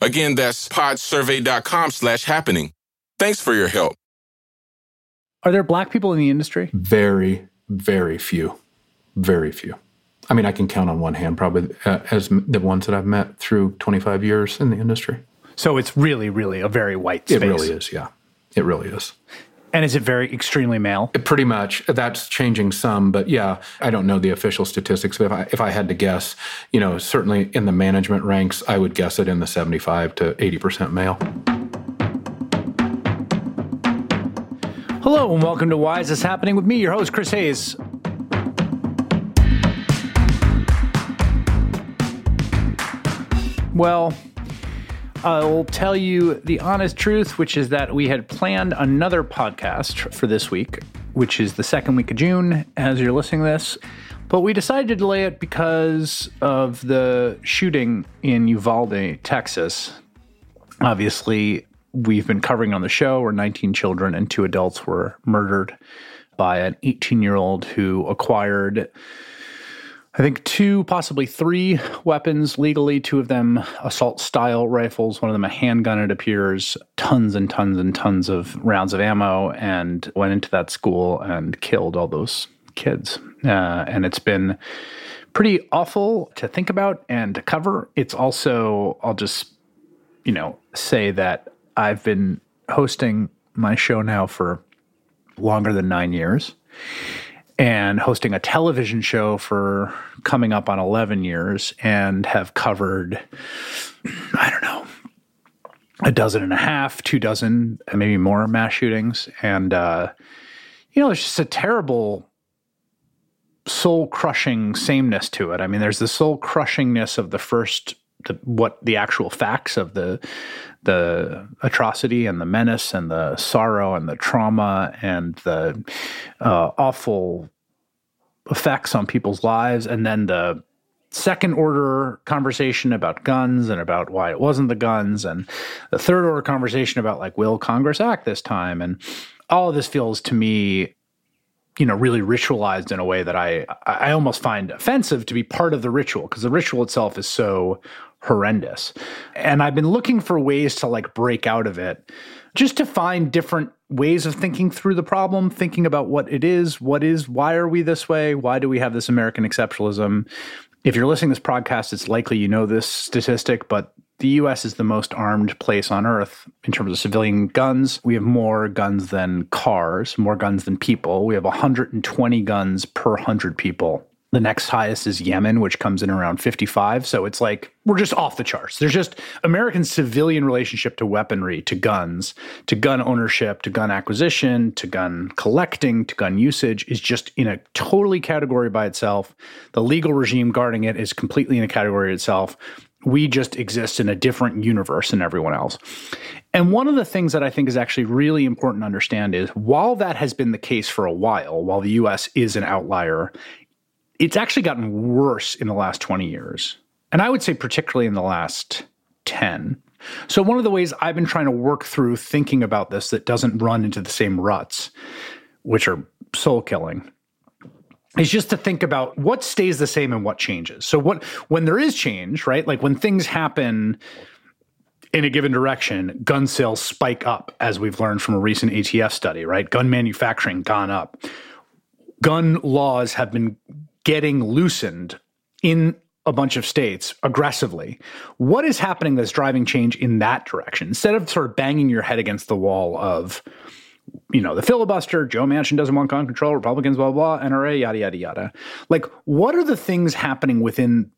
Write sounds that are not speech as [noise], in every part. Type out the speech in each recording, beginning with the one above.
Again, that's podsurvey.com slash happening. Thanks for your help. Are there black people in the industry? Very, very few. Very few. I mean, I can count on one hand probably uh, as the ones that I've met through 25 years in the industry. So it's really, really a very white space. It really is, yeah. It really is. And is it very extremely male? It pretty much. That's changing some, but yeah, I don't know the official statistics. But if I, if I had to guess, you know, certainly in the management ranks, I would guess it in the 75 to 80% male. Hello, and welcome to Why Is This Happening with me, your host, Chris Hayes. Well, I'll tell you the honest truth, which is that we had planned another podcast for this week, which is the second week of June as you're listening this. But we decided to delay it because of the shooting in Uvalde, Texas. Obviously, we've been covering on the show where 19 children and two adults were murdered by an 18 year old who acquired I think two, possibly three weapons legally, two of them assault style rifles, one of them a handgun, it appears, tons and tons and tons of rounds of ammo, and went into that school and killed all those kids. Uh, and it's been pretty awful to think about and to cover. It's also, I'll just, you know, say that I've been hosting my show now for longer than nine years and hosting a television show for coming up on 11 years and have covered, I don't know, a dozen and a half, two dozen, maybe more mass shootings. And, uh, you know, it's just a terrible soul crushing sameness to it. I mean, there's the soul crushingness of the first, the, what the actual facts of the the atrocity and the menace and the sorrow and the trauma and the uh, awful effects on people's lives, and then the second order conversation about guns and about why it wasn't the guns, and the third order conversation about like will Congress act this time, and all of this feels to me you know really ritualized in a way that i i almost find offensive to be part of the ritual because the ritual itself is so horrendous. And I've been looking for ways to like break out of it, just to find different ways of thinking through the problem, thinking about what it is, what is, why are we this way? Why do we have this American exceptionalism? If you're listening to this podcast, it's likely you know this statistic, but the US is the most armed place on earth in terms of civilian guns. We have more guns than cars, more guns than people. We have 120 guns per 100 people. The next highest is Yemen, which comes in around 55. So it's like we're just off the charts. There's just American civilian relationship to weaponry, to guns, to gun ownership, to gun acquisition, to gun collecting, to gun usage is just in a totally category by itself. The legal regime guarding it is completely in a category itself. We just exist in a different universe than everyone else. And one of the things that I think is actually really important to understand is while that has been the case for a while, while the US is an outlier it's actually gotten worse in the last 20 years. And I would say, particularly in the last 10. So, one of the ways I've been trying to work through thinking about this that doesn't run into the same ruts, which are soul killing, is just to think about what stays the same and what changes. So, what when there is change, right? Like when things happen in a given direction, gun sales spike up, as we've learned from a recent ATF study, right? Gun manufacturing gone up. Gun laws have been getting loosened in a bunch of states aggressively. What is happening that's driving change in that direction? Instead of sort of banging your head against the wall of, you know, the filibuster, Joe Manchin doesn't want gun control, Republicans, blah, blah, blah, NRA, yada, yada, yada. Like, what are the things happening within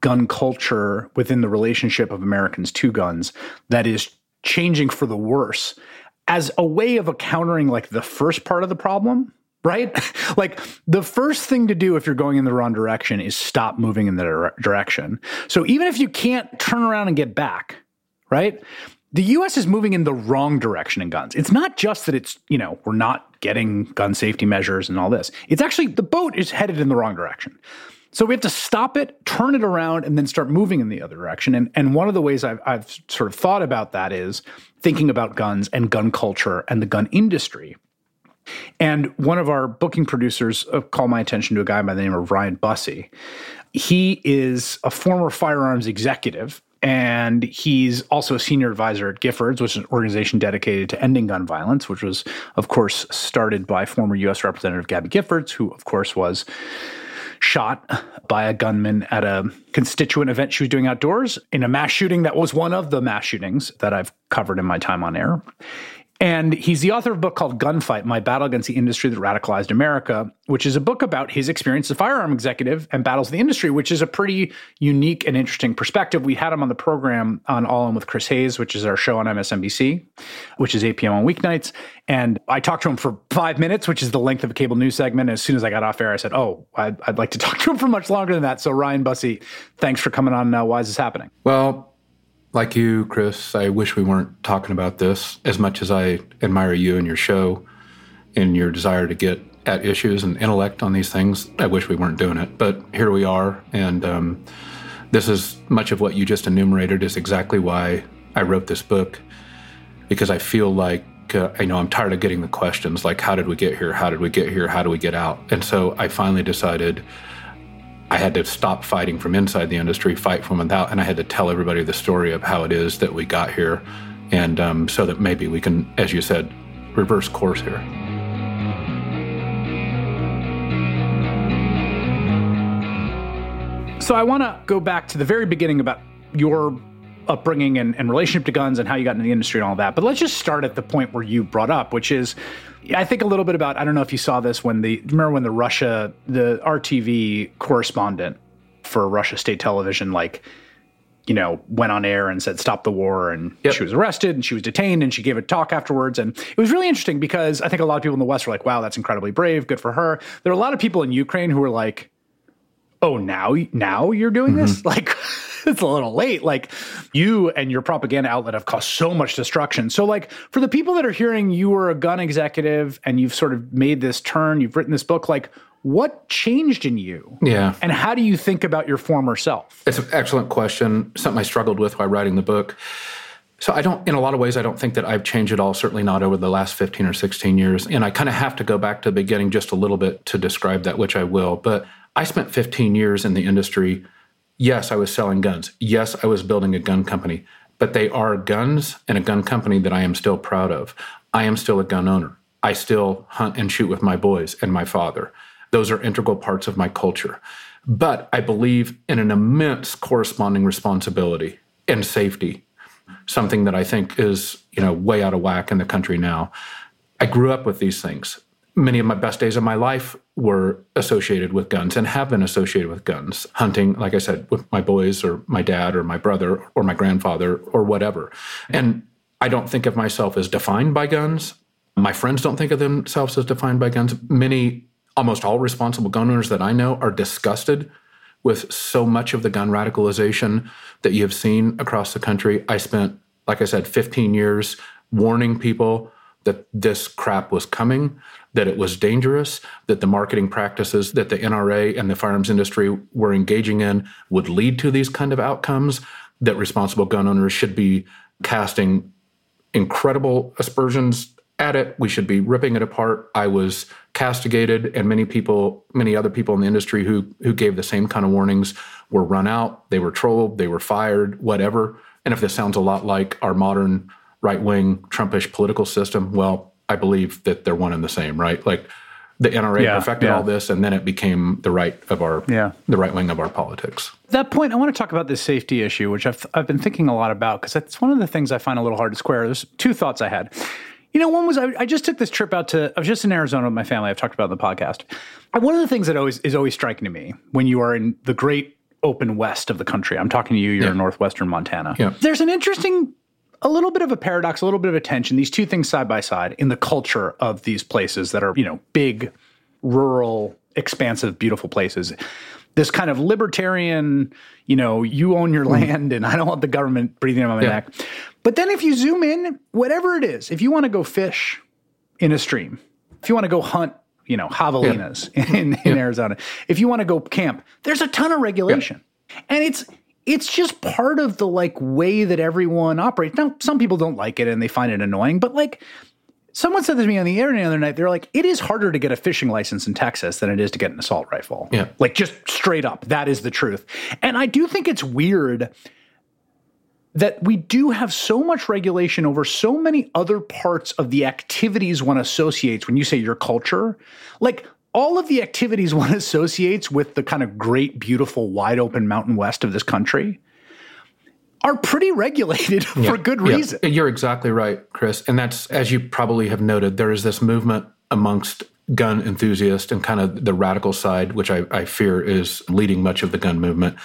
gun culture, within the relationship of Americans to guns that is changing for the worse as a way of countering like the first part of the problem? Right? [laughs] like the first thing to do if you're going in the wrong direction is stop moving in the dire- direction. So even if you can't turn around and get back, right? the US is moving in the wrong direction in guns. It's not just that it's, you know, we're not getting gun safety measures and all this. It's actually the boat is headed in the wrong direction. So we have to stop it, turn it around, and then start moving in the other direction. And, and one of the ways I've, I've sort of thought about that is thinking about guns and gun culture and the gun industry. And one of our booking producers uh, called my attention to a guy by the name of Ryan Busse. He is a former firearms executive and he's also a senior advisor at Giffords, which is an organization dedicated to ending gun violence, which was, of course, started by former U.S. Representative Gabby Giffords, who, of course, was shot by a gunman at a constituent event she was doing outdoors in a mass shooting that was one of the mass shootings that I've covered in my time on air. And he's the author of a book called Gunfight My Battle Against the Industry That Radicalized America, which is a book about his experience as a firearm executive and battles the industry, which is a pretty unique and interesting perspective. We had him on the program on All In with Chris Hayes, which is our show on MSNBC, which is 8 p.m. on weeknights. And I talked to him for five minutes, which is the length of a cable news segment. And As soon as I got off air, I said, Oh, I'd, I'd like to [laughs] talk to him for much longer than that. So, Ryan Busse, thanks for coming on. Uh, Why is this happening? Well, like you, Chris, I wish we weren't talking about this as much as I admire you and your show and your desire to get at issues and intellect on these things. I wish we weren't doing it, but here we are. And um, this is much of what you just enumerated is exactly why I wrote this book because I feel like uh, I know I'm tired of getting the questions like, how did we get here? How did we get here? How do we get out? And so I finally decided I had to stop fighting from inside the industry, fight from without, and I had to tell everybody the story of how it is that we got here, and um, so that maybe we can, as you said, reverse course here. So I want to go back to the very beginning about your upbringing and, and, relationship to guns and how you got into the industry and all that. But let's just start at the point where you brought up, which is I think a little bit about I don't know if you saw this when the remember when the Russia the RTV correspondent for Russia state television like you know went on air and said stop the war and yep. she was arrested and she was detained and she gave a talk afterwards and it was really interesting because I think a lot of people in the west were like wow that's incredibly brave good for her there are a lot of people in Ukraine who were like oh now now you're doing mm-hmm. this [laughs] like [laughs] it's a little late. Like you and your propaganda outlet have caused so much destruction. So, like for the people that are hearing you were a gun executive and you've sort of made this turn, you've written this book, like what changed in you? Yeah. And how do you think about your former self? It's an excellent question. Something I struggled with while writing the book. So I don't, in a lot of ways, I don't think that I've changed at all. Certainly not over the last 15 or 16 years. And I kind of have to go back to the beginning just a little bit to describe that, which I will. But I spent 15 years in the industry Yes, I was selling guns. Yes, I was building a gun company, but they are guns and a gun company that I am still proud of. I am still a gun owner. I still hunt and shoot with my boys and my father. Those are integral parts of my culture. But I believe in an immense corresponding responsibility and safety, something that I think is, you know, way out of whack in the country now. I grew up with these things many of my best days of my life were associated with guns and have been associated with guns. Hunting, like I said, with my boys or my dad or my brother or my grandfather or whatever. And I don't think of myself as defined by guns. My friends don't think of themselves as defined by guns. Many, almost all responsible gun owners that I know are disgusted with so much of the gun radicalization that you have seen across the country. I spent, like I said, 15 years warning people that this crap was coming, that it was dangerous, that the marketing practices that the NRA and the firearms industry were engaging in would lead to these kind of outcomes, that responsible gun owners should be casting incredible aspersions at it. We should be ripping it apart. I was castigated, and many people, many other people in the industry who who gave the same kind of warnings were run out. They were trolled. They were fired. Whatever. And if this sounds a lot like our modern right wing Trumpish political system? Well, I believe that they're one and the same, right? Like the NRA yeah, perfected yeah. all this, and then it became the right of our yeah. the right wing of our politics. At that point, I want to talk about this safety issue, which I've I've been thinking a lot about because it's one of the things I find a little hard to square. There's two thoughts I had. You know, one was I, I, just took this trip out to. I was just in Arizona with my family. I've talked about in the podcast. One of the things that always is always striking to me when you are in the great open west of the country. I'm talking to you. You're yeah. in northwestern Montana. Yeah. There's an interesting a little bit of a paradox, a little bit of a tension, these two things side by side in the culture of these places that are, you know, big, rural, expansive, beautiful places. this kind of libertarian, you know, you own your hmm. land and I don't want the government breathing on my yeah. neck. But then if you zoom in, whatever it is, if you want to go fish in a stream, if you want to go hunt, you know, javelinas yeah. in, in yeah. Arizona, if you want to go camp, there's a ton of regulation. And it's it's just part of the like way that everyone operates. Now, some people don't like it and they find it annoying, but like Someone said this to me on the internet the other night. They're like, it is harder to get a fishing license in Texas than it is to get an assault rifle. Yeah. Like just straight up. That is the truth. And I do think it's weird that we do have so much regulation over so many other parts of the activities one associates when you say your culture. Like all of the activities [laughs] one associates with the kind of great, beautiful, wide open mountain west of this country are pretty regulated [laughs] yeah. for good reason. Yeah. You're exactly right, Chris. And that's, as you probably have noted, there is this movement amongst gun enthusiasts and kind of the radical side, which I, I fear is leading much of the gun movement.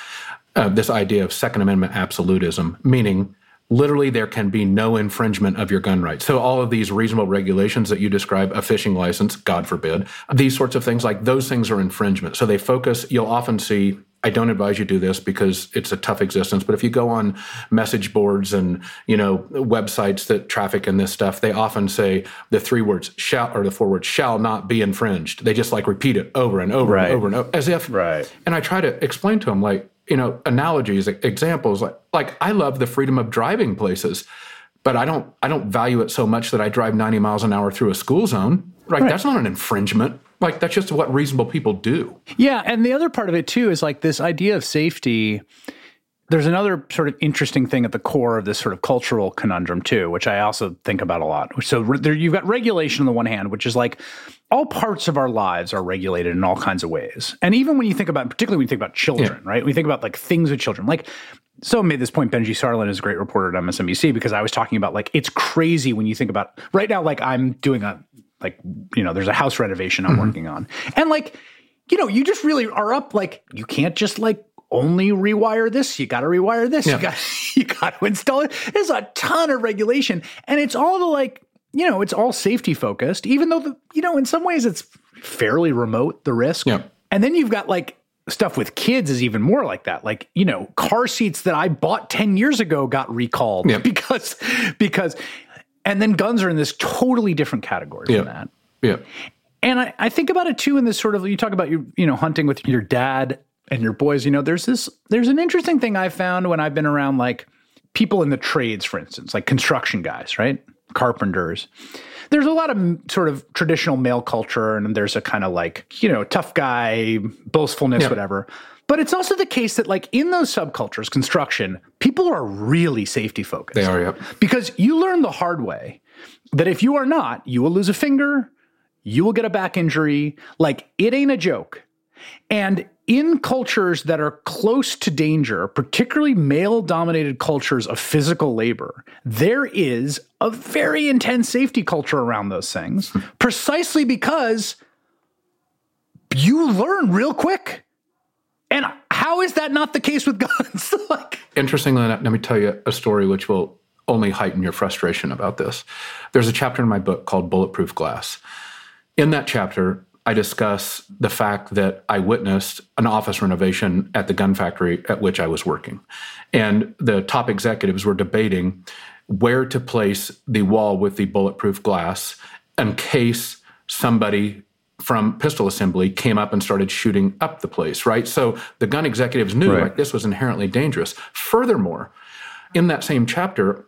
Uh, this idea of Second Amendment absolutism, meaning literally there can be no infringement of your gun rights. So all of these reasonable regulations that you describe, a fishing license, God forbid, these sorts of things, like those things are infringement. So they focus, you'll often see I don't advise you do this because it's a tough existence. But if you go on message boards and you know websites that traffic in this stuff, they often say the three words "shall" or the four words "shall not be infringed." They just like repeat it over and over right. and over and over, as if. Right. And I try to explain to them like you know analogies, examples. Like like I love the freedom of driving places, but I don't I don't value it so much that I drive ninety miles an hour through a school zone. Right. right. That's not an infringement like that's just what reasonable people do. Yeah, and the other part of it too is like this idea of safety. There's another sort of interesting thing at the core of this sort of cultural conundrum too, which I also think about a lot. So there, you've got regulation on the one hand, which is like all parts of our lives are regulated in all kinds of ways. And even when you think about, particularly when you think about children, yeah. right? We think about like things with children, like so made this point. benji Sarlin is a great reporter at MSNBC because I was talking about like it's crazy when you think about right now. Like I'm doing a like you know there's a house renovation i'm mm-hmm. working on and like you know you just really are up like you can't just like only rewire this you got to rewire this yeah. [laughs] you got you got to install it there's a ton of regulation and it's all the like you know it's all safety focused even though the you know in some ways it's fairly remote the risk yeah. and then you've got like stuff with kids is even more like that like you know car seats that i bought 10 years ago got recalled yeah. [laughs] because because and then guns are in this totally different category yeah. from that. Yeah. And I, I think about it too in this sort of you talk about your you know hunting with your dad and your boys. You know, there's this there's an interesting thing I found when I've been around like people in the trades, for instance, like construction guys, right? Carpenters. There's a lot of sort of traditional male culture, and there's a kind of like you know tough guy boastfulness, yeah. whatever. But it's also the case that, like, in those subcultures, construction, people are really safety focused. They are, yep. Because you learn the hard way that if you are not, you will lose a finger, you will get a back injury. Like, it ain't a joke. And in cultures that are close to danger, particularly male dominated cultures of physical labor, there is a very intense safety culture around those things, [laughs] precisely because you learn real quick and how is that not the case with [laughs] guns? like, Interestingly, let me tell you a story which will only heighten your frustration about this. There's a chapter in my book called Bulletproof Glass. In that chapter, I discuss the fact that I witnessed an office renovation at the gun factory at which I was working. And the top executives were debating where to place the wall with the bulletproof glass in case somebody from pistol assembly came up and started shooting up the place, right? So the gun executives knew right. like this was inherently dangerous. Furthermore, in that same chapter,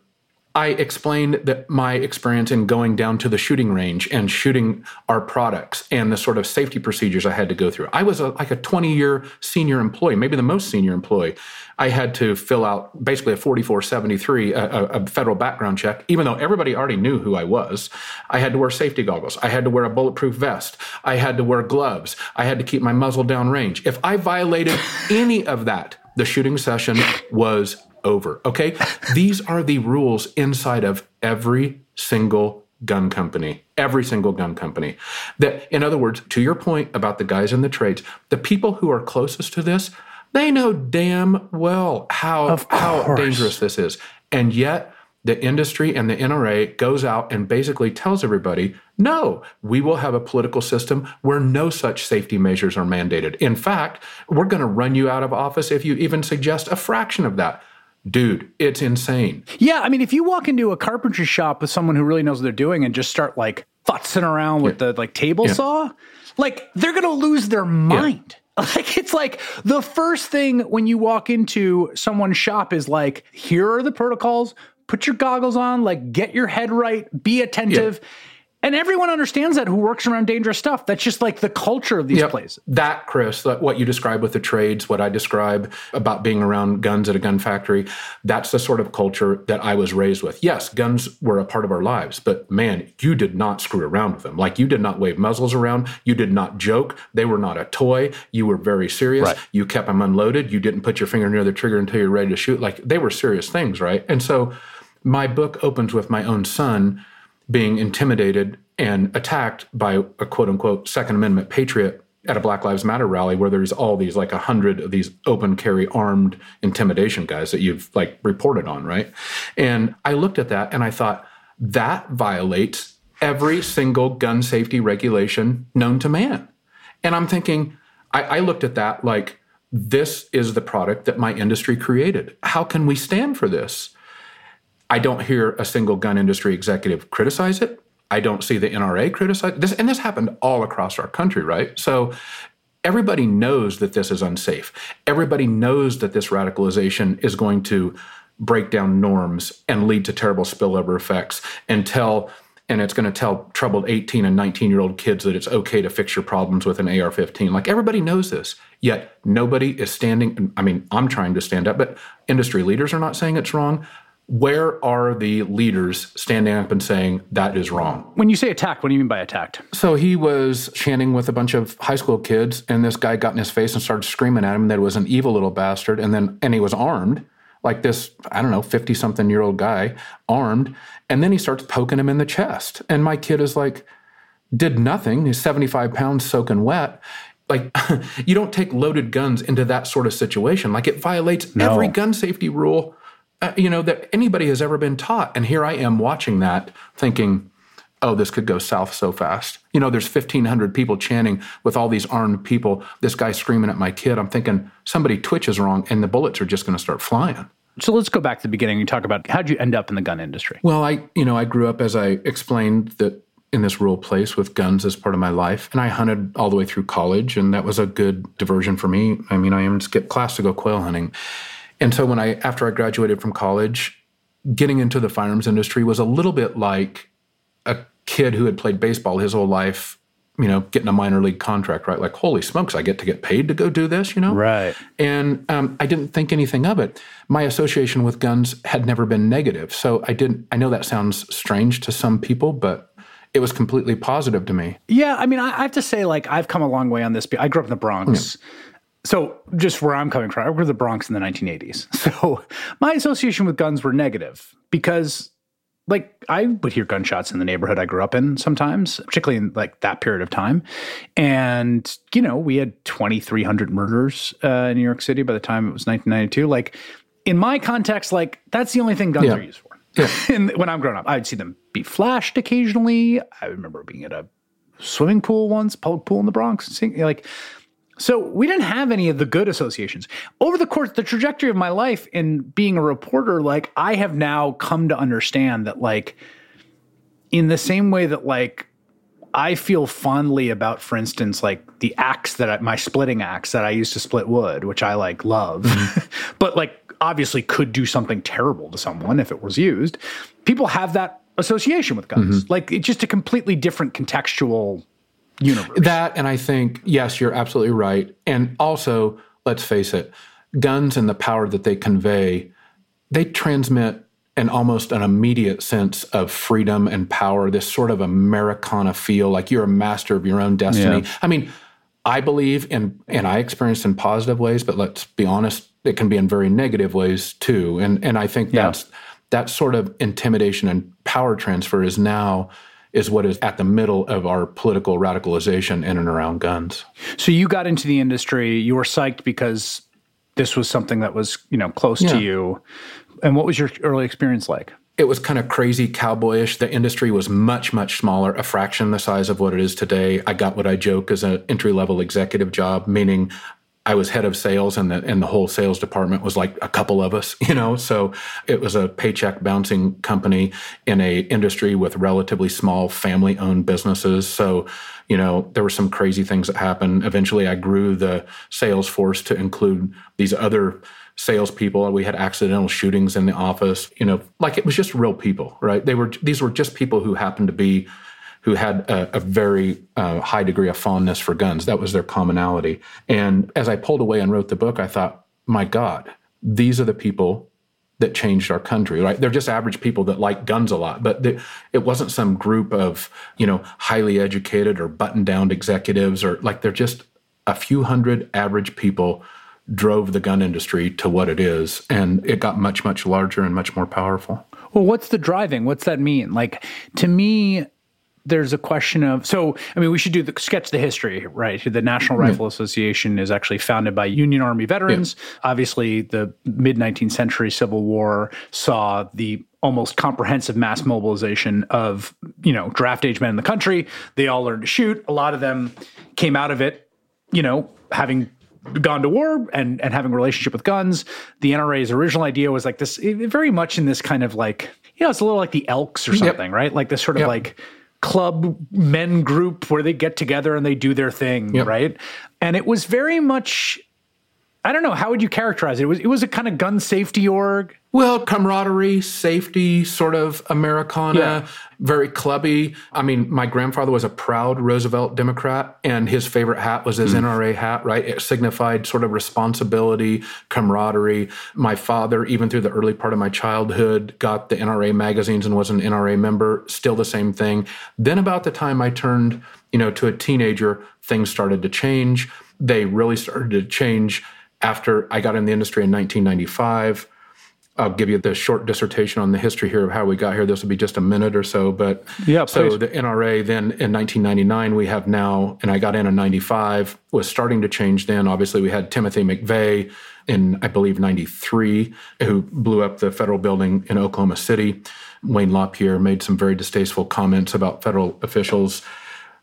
I explained that my experience in going down to the shooting range and shooting our products and the sort of safety procedures I had to go through. I was a, like a 20 year senior employee, maybe the most senior employee. I had to fill out basically a 4473, a, a federal background check, even though everybody already knew who I was. I had to wear safety goggles. I had to wear a bulletproof vest. I had to wear gloves. I had to keep my muzzle down range. If I violated any of that, the shooting session was over. Okay. These are the rules inside of every single gun company, every single gun company. That, in other words, to your point about the guys in the trades, the people who are closest to this, they know damn well how how dangerous this is, and yet the industry and the NRA goes out and basically tells everybody, no, we will have a political system where no such safety measures are mandated. In fact, we're going to run you out of office if you even suggest a fraction of that. Dude, it's insane. Yeah, I mean, if you walk into a carpentry shop with someone who really knows what they're doing and just start like futzing around with yeah. the like table yeah. saw, like they're going to lose their mind. Yeah. [laughs] Like it's like the first thing when you walk into someone's shop is like, here are the protocols. Put your goggles on, like get your head right, be attentive. Yeah. And everyone understands that who works around dangerous stuff. That's just like the culture of these yep. places. That, Chris, that what you describe with the trades, what I describe about being around guns at a gun factory, that's the sort of culture that I was raised with. Yes, guns were a part of our lives, but man, you did not screw around with them. Like you did not wave muzzles around. You did not joke. They were not a toy. You were very serious. Right. You kept them unloaded. You didn't put your finger near the trigger until you're ready to shoot. Like they were serious things, right? And so my book opens with my own son being intimidated and attacked by a quote unquote Second Amendment patriot at a Black Lives Matter rally where there's all these like a hundred of these open carry armed intimidation guys that you've like reported on, right? And I looked at that and I thought that violates every single gun safety regulation known to man. And I'm thinking, I, I looked at that like this is the product that my industry created. How can we stand for this? I don't hear a single gun industry executive criticize it. I don't see the NRA criticize this, and this happened all across our country, right? So everybody knows that this is unsafe. Everybody knows that this radicalization is going to break down norms and lead to terrible spillover effects and tell and it's going to tell troubled 18 and 19 year old kids that it's okay to fix your problems with an AR 15. Like everybody knows this, yet nobody is standing. I mean, I'm trying to stand up, but industry leaders are not saying it's wrong where are the leaders standing up and saying that is wrong? When you say attacked, what do you mean by attacked? So he was chanting with a bunch of high school kids, and this guy got in his face and started screaming at him that it was an evil little bastard, and then and he was armed, like this, I don't know, 50 something year old guy, armed, and then he starts poking him in the chest. And my kid is like, did nothing. He's 75 pounds soaking wet like [laughs] you don't take loaded guns into that sort of situation like it violates no. every gun safety rule Uh, you know, that anybody has ever been taught. And here I am watching that thinking, oh, this could go south so fast. You know, there's 1,500 people chanting with all these armed people, this guy screaming at my kid. I'm thinking somebody twitches wrong and the bullets are just going to start flying. So let's go back to the beginning and talk about how'd you end up in the gun industry? Well, I, you know, I grew up as I explained that in this rural place with guns as part of my life. And I hunted all the way through college, and that was a good diversion for me. I mean, I even skipped class to go quail hunting. And so when I after I graduated from college, getting into the firearms industry was a little bit like a kid who had played baseball his whole life, you know, getting a minor league contract, right? Like, holy smokes, I get to get paid to go do this, you know? Right. And um, I didn't think anything of it. My association with guns had never been negative. So I didn't, I know that sounds strange to some people, but it was completely positive to me. Yeah. I mean, I, have to say, like, I've come a long way on this. I grew up in the Bronx. Yeah so just where I'm coming from, I grew in the Bronx in the 1980s. [laughs] So my association with guns were negative because like I would hear gunshots in the neighborhood I grew up in sometimes, particularly in like that period of time. And, you know, we had 2,300 murders uh, in New York City by the time it was 1992. Like in my context, like that's the only thing guns yeah. are used for. Yeah. [laughs] and when I'm growing up, I'd see them be flashed occasionally. I remember being at a swimming pool once, public pool in the Bronx, seeing like so we didn't have any of the good associations. Over the course, the trajectory of my life in being a reporter, like I have now come to understand that, like, in the same way that, like, I feel fondly about, for instance, like the axe that I, my splitting axe that I used to split wood, which I like love, mm-hmm. [laughs] but like obviously could do something terrible to someone if it was used. People have that association with guns. Mm-hmm. Like it's just a completely different contextual universe. That, and I think, yes, you're absolutely right. And also, let's face it, guns and the power that they convey, they transmit an almost an immediate sense of freedom and power, this sort of Americana feel, like you're a master of your own destiny. Yeah. I mean, I believe in, and I experienced in positive ways, but let's be honest, it can be in very negative ways too. And and I think yeah. that's that sort of intimidation and power transfer is now is what is at the middle of our political radicalization in and around guns. So you got into the industry, you were psyched because this was something that was, you know, close yeah. to you. And what was your early experience like? it was kind of crazy cowboyish. The industry was much, much smaller, a fraction the size of what it is today. I got what I joke as an entry level executive job, meaning I was head of sales and the and the whole sales department was like a couple of us, [laughs] you know. So it was a paycheck bouncing company in a industry with relatively small family owned businesses. So, you know, there were some crazy things that happened. Eventually I grew the sales force to include these other salespeople. We had accidental shootings in the office. You know, like it was just real people, right? They were these were just people who happened to be who had a, a very uh, high degree of fondness for guns. That was their commonality. And as I pulled away and wrote the book, I thought, my God, these are the people that changed our country, right? They're just average people that like guns a lot, but they, it wasn't some group of, you know, highly educated or buttoned down executives or like they're just a few hundred average people drove the gun industry to what it is. And it got much, much larger and much more powerful. Well, what's the driving? What's that mean? Like, to me, there's a question of so i mean we should do the sketch the history right the national rifle yeah. association is actually founded by union army veterans yeah. obviously the mid 19th century civil war saw the almost comprehensive mass mobilization of you know draft age men in the country they all learned to shoot a lot of them came out of it you know having gone to war and and having a relationship with guns. The NRA's original idea was like this, very much in this kind of like you know, it's a little like the Elks or something, yep. right? Like this sort of yep. like club men group where they get together and they do their thing, yep. right? And it was very much I don't know. How would you characterize it? It was it was a kind of gun safety org. Well, camaraderie, safety, sort of Americana, yeah. very clubby. I mean, my grandfather was a proud Roosevelt Democrat, and his favorite hat was his mm. NRA hat, right? It signified sort of responsibility, camaraderie. My father, even through the early part of my childhood, got the NRA magazines and was an NRA member, still the same thing. Then, about the time I turned, you know, to a teenager, things started to change. They really started to change after I got in the industry in 1995. I'll give you the short dissertation on the history here of how we got here. This will be just a minute or so, but yeah. So the NRA then in 1999 we have now, and I got in in 95 was starting to change. Then obviously we had Timothy McVeigh in I believe 93 who blew up the federal building in Oklahoma City. Wayne LaPierre made some very distasteful comments about federal officials.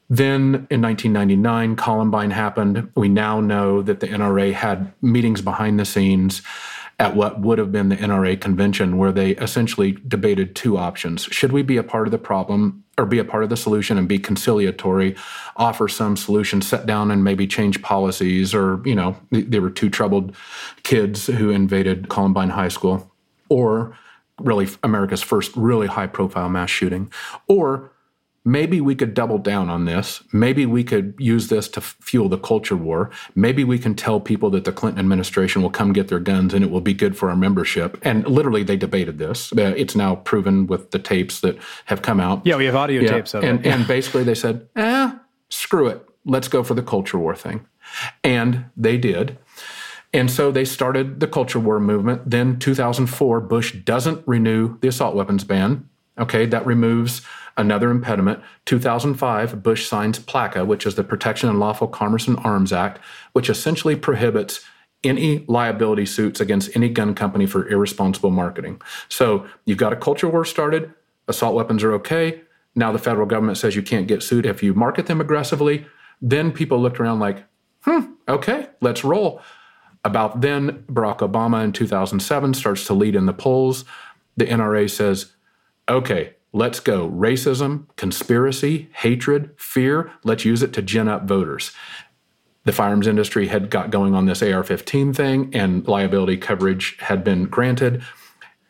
Then in 1999, Columbine happened. We now know that the NRA had meetings behind the scenes at what would have been the NRA convention, where they essentially debated two options. Should we be a part of the problem or be a part of the solution and be conciliatory, offer some solution, sit down and maybe change policies? Or, you know, there were two troubled kids who invaded Columbine High School, or really America's first really high profile mass shooting, or maybe we could double down on this. Maybe we could use this to fuel the culture war. Maybe we can tell people that the Clinton administration will come get their guns and it will be good for our membership. And literally, they debated this. Uh, it's now proven with the tapes that have come out. Yeah, we have audio yeah. tapes of and, it. and basically, they said, eh, screw it. Let's go for the culture war thing. And they did. And so they started the culture war movement. Then 2004, Bush doesn't renew the assault weapons ban. Okay, that removes Another impediment, 2005, Bush signs PLCAA, which is the Protection and Lawful Commerce in Arms Act, which essentially prohibits any liability suits against any gun company for irresponsible marketing. So you've got a culture war started, assault weapons are okay. Now the federal government says you can't get sued if you market them aggressively. Then people looked around like, hmm, okay, let's roll. About then, Barack Obama in 2007 starts to lead in the polls. The NRA says, okay, Let's go. Racism, conspiracy, hatred, fear, let's use it to gin up voters. The firearms industry had got going on this AR 15 thing, and liability coverage had been granted.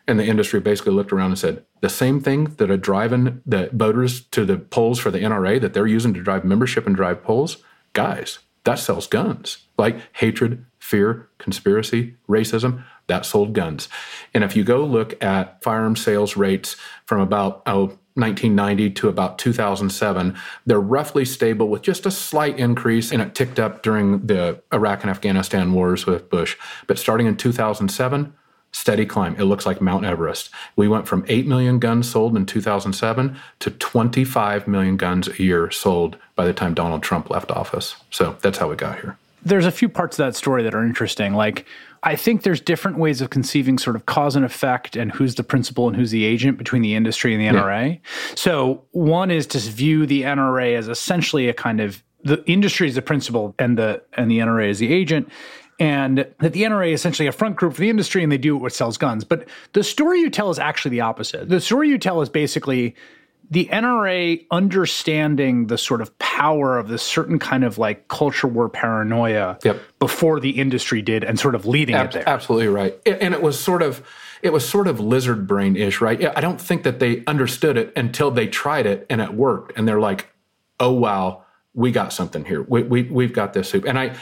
And the industry basically looked around and said, the same thing that are driving the voters to the polls for the NRA that they're using to drive membership and drive polls, guys, that sells guns. Like hatred, fear, conspiracy, racism, that sold guns. And if you go look at firearm sales rates from about oh, 1990 to about 2007, they're roughly stable with just a slight increase, and it ticked up during the Iraq and Afghanistan wars with Bush. But starting in 2007, steady climb. It looks like Mount Everest. We went from 8 million guns sold in 2007 to 25 million guns a year sold by the time Donald Trump left office. So that's how we got here. There's a few parts of that story that are interesting. Like, I think there's different ways of conceiving sort of cause and effect and who's the principal and who's the agent between the industry and the NRA. Yeah. So one is to view the NRA as essentially a kind of the industry is the principal and the and the NRA is the agent and that the NRA is essentially a front group for the industry and they do it what sells guns. But the story you tell is actually the opposite. The story you tell is basically the NRA understanding the sort of power of this certain kind of like culture war paranoia yep. before the industry did and sort of leading Ab- it there. Absolutely right. And it was sort of it was sort of lizard brain ish, right? I don't think that they understood it until they tried it and it worked. And they're like, oh wow, we got something here. We, we we've got this soup. And I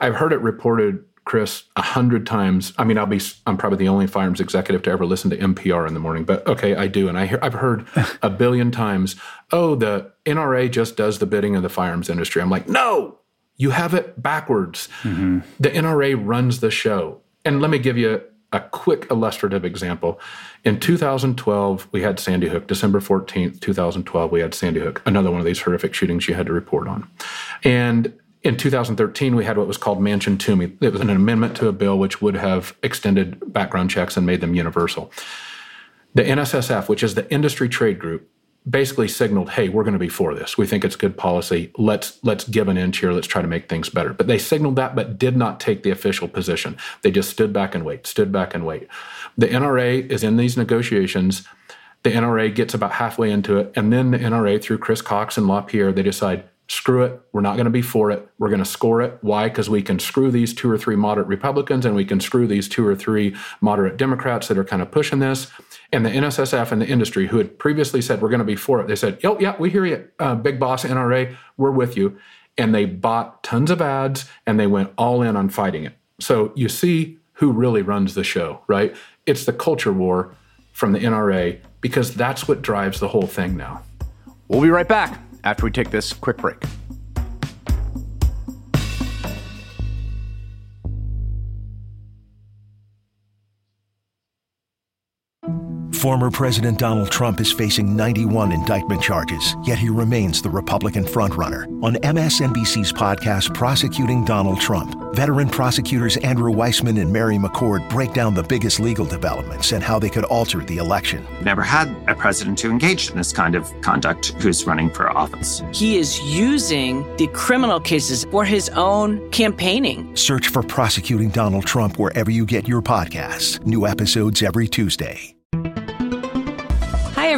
I've heard it reported Chris, a hundred times. I mean, I'll be, I'm probably the only firearms executive to ever listen to NPR in the morning, but okay, I do. And I hear, I've heard a [laughs] billion times, oh, the NRA just does the bidding of the firearms industry. I'm like, no, you have it backwards. Mm-hmm. The NRA runs the show. And let me give you a quick illustrative example. In 2012, we had Sandy Hook. December 14th, 2012, we had Sandy Hook, another one of these horrific shootings you had to report on. And in 2013, we had what was called Manchin Toomey. It was an amendment to a bill which would have extended background checks and made them universal. The NSSF, which is the industry trade group, basically signaled, "Hey, we're going to be for this. We think it's good policy. Let's let's give an inch here. Let's try to make things better." But they signaled that, but did not take the official position. They just stood back and wait, stood back and wait. The NRA is in these negotiations. The NRA gets about halfway into it, and then the NRA, through Chris Cox and LaPierre, they decide screw it. We're not going to be for it. We're going to score it. Why? Because we can screw these two or three moderate Republicans and we can screw these two or three moderate Democrats that are kind of pushing this. And the NSSF and the industry, who had previously said we're going to be for it, they said, "Oh yeah, we hear you, uh, big boss NRA. We're with you." And they bought tons of ads and they went all in on fighting it. So you see who really runs the show, right? It's the culture war from the NRA because that's what drives the whole thing now. We'll be right back after we take this quick break. Former President Donald Trump is facing 91 indictment charges, yet he remains the Republican frontrunner. On MSNBC's podcast, Prosecuting Donald Trump, veteran prosecutors Andrew Weissmann and Mary McCord break down the biggest legal developments and how they could alter the election. Never had a president who engaged in this kind of conduct who's running for office. He is using the criminal cases for his own campaigning. Search for Prosecuting Donald Trump wherever you get your podcasts. New episodes every Tuesday.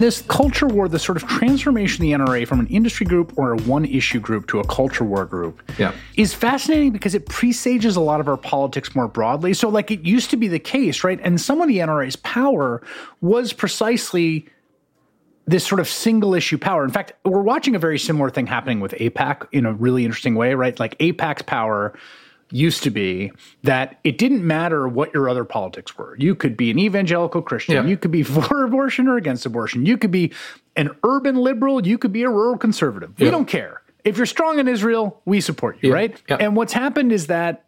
This culture war, the sort of transformation of the NRA from an industry group or a one issue group to a culture war group, yeah. is fascinating because it presages a lot of our politics more broadly. So, like, it used to be the case, right? And some of the NRA's power was precisely this sort of single issue power. In fact, we're watching a very similar thing happening with AIPAC in a really interesting way, right? Like AIPAC's power used to be that it didn't matter what your other politics were. You could be an evangelical Christian, yeah. you could be [laughs] for abortion or against abortion, you could be an urban liberal, you could be a rural conservative. Yeah. We don't care. If you're strong in Israel, we support you, yeah. right? And what's happened is that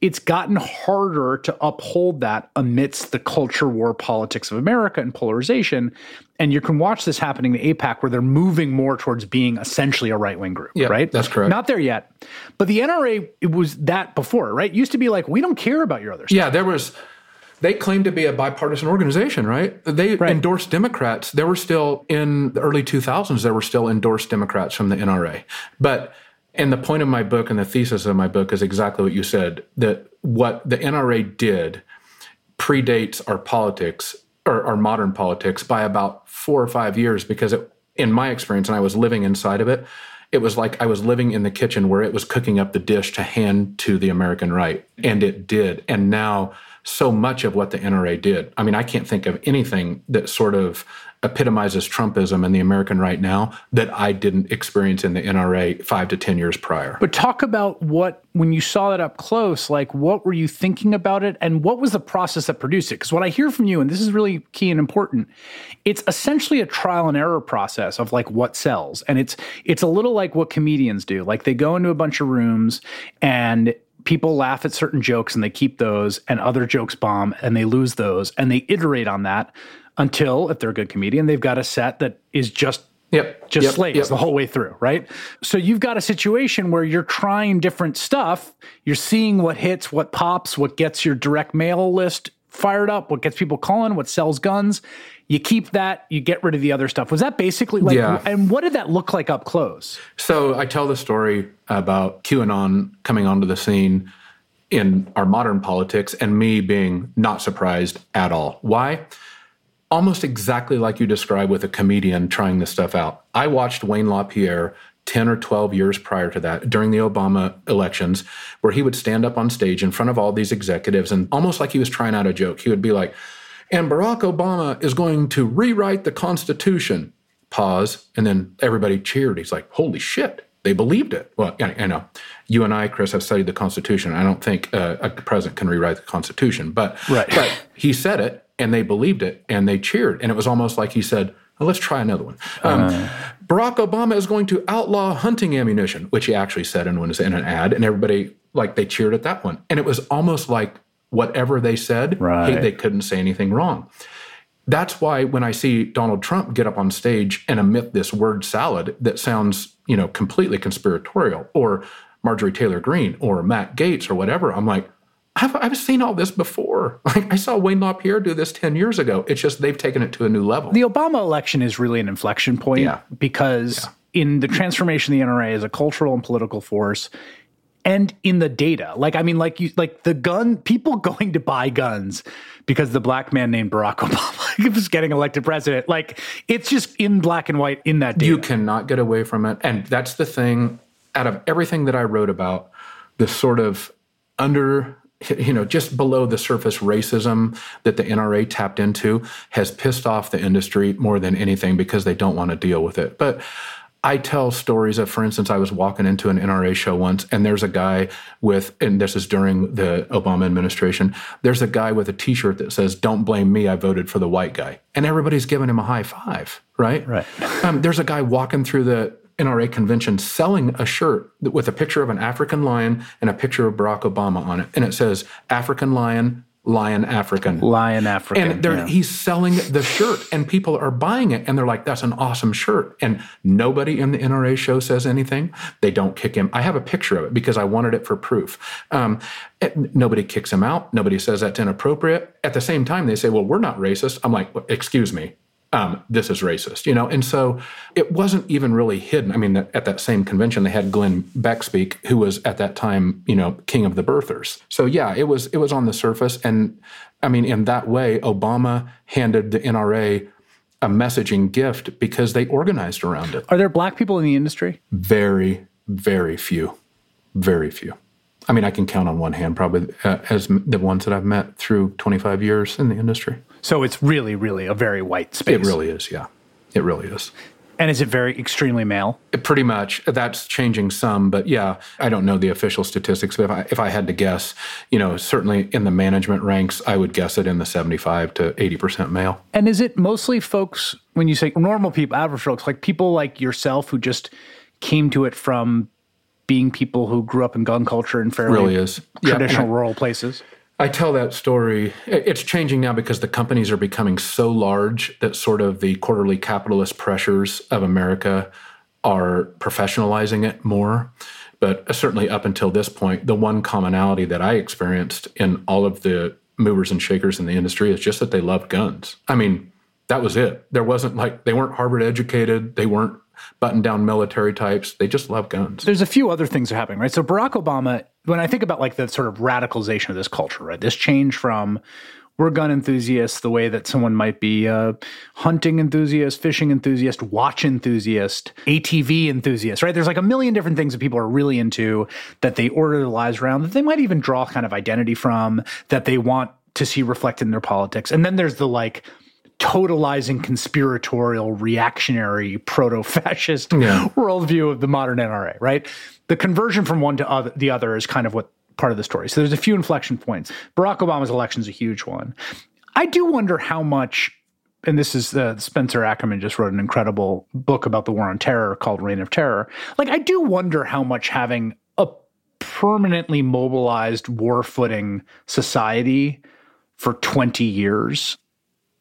it's gotten harder to uphold that amidst the culture war politics of America and polarization. And you can watch this happening in AIPAC where they're moving more towards being essentially a right wing group, yeah, right? That's correct. Not there yet. But the NRA, it was that before, right? It used to be like, we don't care about your other stuff. Yeah, there was, they claimed to be a bipartisan organization, right? They right. endorsed Democrats. There were still, in the early 2000s, there were still endorsed Democrats from the NRA. But and the point of my book and the thesis of my book is exactly what you said that what the NRA did predates our politics or our modern politics by about four or five years because it, in my experience, and I was living inside of it, it was like I was living in the kitchen where it was cooking up the dish to hand to the American right. And it did. And now so much of what the NRA did. I mean, I can't think of anything that sort of epitomizes Trumpism in the American right now that I didn't experience in the NRA five to 10 years prior. But talk about what, when you saw it up close, like what were you thinking about it and what was the process that produced it? Because what I hear from you, and this is really key and important, it's essentially a trial and error process of like what sells. And it's, it's a little like what comedians do. Like they go into a bunch of rooms and people laugh at certain jokes and they keep those and other jokes bomb and they lose those and they iterate on that until if they're a good comedian they've got a set that is just Yep. just yep, slays yep. the whole way through, right? So you've got a situation where you're trying different stuff. You're seeing what hits, what pops, what gets your direct mail list fired up, what gets people calling, what sells guns. You keep that, you get rid of the other stuff. Was that basically like, Yeah. and what did that look like up close? So I tell the story about QAnon coming onto the scene in our modern politics and me being not surprised at all. Why? Almost exactly like you described with a comedian trying this stuff out. I watched Wayne LaPierre 10 or 12 years prior to that during the Obama elections, where he would stand up on stage in front of all these executives and almost like he was trying out a joke, he would be like, and Barack Obama is going to rewrite the Constitution. Pause. And then everybody cheered. He's like, holy shit, they believed it. Well, I, I know you and I, Chris, have studied the Constitution. I don't think uh, a president can rewrite the Constitution, but, Right. but he said it and they believed it and they cheered. And it was almost like he said, well, let's try another one. Um, Barack Obama is going to outlaw hunting ammunition, which he actually said was in an ad, and everybody like they cheered at that one. And it was almost like whatever they said, Right. hey, they couldn't say anything wrong. That's why when I see Donald Trump get up on stage and emit this word salad that sounds, you know, completely conspiratorial, or Marjorie Taylor Greene or Matt Gaetz or whatever, I'm like, I've, I've seen all this before. Like I saw Wayne LaPierre do this 10 years ago. It's just they've taken it to a new level. The Obama election is really an inflection point Yeah. because in the transformation of the NRA as a cultural and political force, and in the data, like I mean, like you, like the gun, people [laughs] going to buy guns because the black man named Barack [laughs] Obama was getting elected president. Like it's just in black and white in that data. You cannot get away from it. And that's the thing out of everything that I wrote about, the sort of under, you know, just below the surface racism that the NRA tapped into has pissed off the industry more than anything because they don't want to deal with it. But I tell stories of, for instance, I was walking into an NRA show once, and there's a guy with, and this is during the Obama administration, there's a guy with a t shirt that says, Don't blame me, I voted for the white guy. And everybody's giving him a high five, right? Right. Um, there's a guy walking through the NRA convention selling a shirt with a picture of an African lion and a picture of Barack Obama on it. And it says, African lion, lion African. Lion African. And they're, yeah. he's selling the shirt, and people are buying it, and they're like, "That's an awesome shirt." And nobody in the NRA show says anything. They don't kick him. I have a picture of it because I wanted it for proof. Um, nobody kicks him out. Nobody says that's inappropriate. At the same time, they say, "Well, we're not racist." I'm like, "Excuse me." Um, this is racist, you know, and so it wasn't even really hidden. I mean, at that same convention, they had Glenn Beck speak, who was at that time, you know, king of the birthers. So yeah, it was it was on the surface, and I mean, in that way, Obama handed the NRA a messaging gift because they organized around it. Are there black people in the industry? Very, very few, very few. I mean, I can count on one hand probably uh, as the ones that I've met through 25 years in the industry. So it's really, really a very white space. It really is, yeah. It really is. And is it very extremely male? It pretty much. That's changing some, but yeah, I don't know the official statistics. But if I, if I had to guess, you know, certainly in the management ranks, I would guess it in the 75 to 80% male. And is it mostly folks, when you say normal people, average folks, like people like yourself who just came to it from being people who grew up in gun culture in fairly Really is. Yeah, traditional I- rural places? I tell that story. It's changing now because the companies are becoming so large that sort of the quarterly capitalist pressures of America are professionalizing it more. But uh, certainly up until this point, the one commonality that I experienced in all of the movers and shakers in the industry is just that they loved guns. I mean, that was it. There wasn't like they weren't Harvard educated, they weren't button down military types. They just love guns. There's a few other things that are happening, right? So Barack Obama, when I think about like the sort of radicalization of this culture, right? This change from we're gun enthusiasts the way that someone might be a hunting enthusiast, fishing enthusiast, watch enthusiast, ATV enthusiast, right? There's like a million different things that people are really into that they order their lives around, that they might even draw kind of identity from, that they want to see reflected in their politics. And then there's the like totalizing conspiratorial, reactionary, proto fascist yeah. worldview of the modern NRA, right? The conversion from one to other, the other is kind of what part of the story. So there's a few inflection points. Barack Obama's election is a huge one. I do wonder how much, and this is uh, Spencer Ackerman just wrote an incredible book about the war on terror called Reign of Terror. Like, I do wonder how much having a permanently mobilized war footing society for 20 years